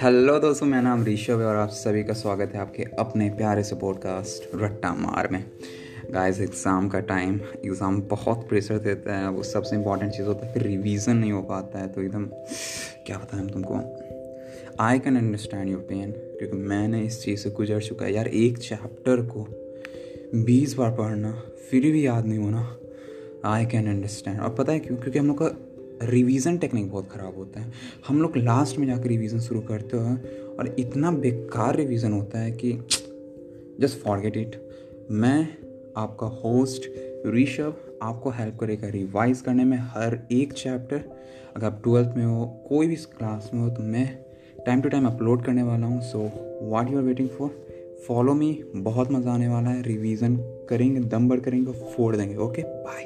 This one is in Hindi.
हेलो दोस्तों, मेरा नाम ऋषभ है और आप सभी का स्वागत है आपके अपने प्यारे से पॉडकास्ट रट्टा मार में। गाइस एग्ज़ाम का टाइम एग्ज़ाम बहुत प्रेशर देता है, वो सबसे इंपॉर्टेंट चीज़ होता है, फिर रिवीजन नहीं हो पाता है तो एकदम, क्या बताएँ तुमको? I can understand your pain क्योंकि मैंने इस चीज़ से गुजर चुका है। यार, एक चैप्टर को बीस बार पढ़ना, फिर भी याद नहीं होना आई कैन अंडरस्टैंड और पता है क्यों? क्योंकि हम लोग का रिवीजन टेक्निक बहुत ख़राब होता है। हम लोग लास्ट में जाकर रिवीजन शुरू करते हैं और इतना बेकार रिवीजन होता है कि जस्ट फॉरगेट इट मैं, आपका होस्ट ऋषभ, आपको हेल्प करेगा रिवाइज करने में हर एक चैप्टर अगर आप ट्वेल्थ में हो, कोई भी क्लास में हो तो मैं टाइम टू टाइम अपलोड करने वाला हूँ। So what you are waiting for follow me बहुत मज़ा आने वाला है। रिवीजन करेंगे, दम भर करेंगे फोड़ देंगे। Okay bye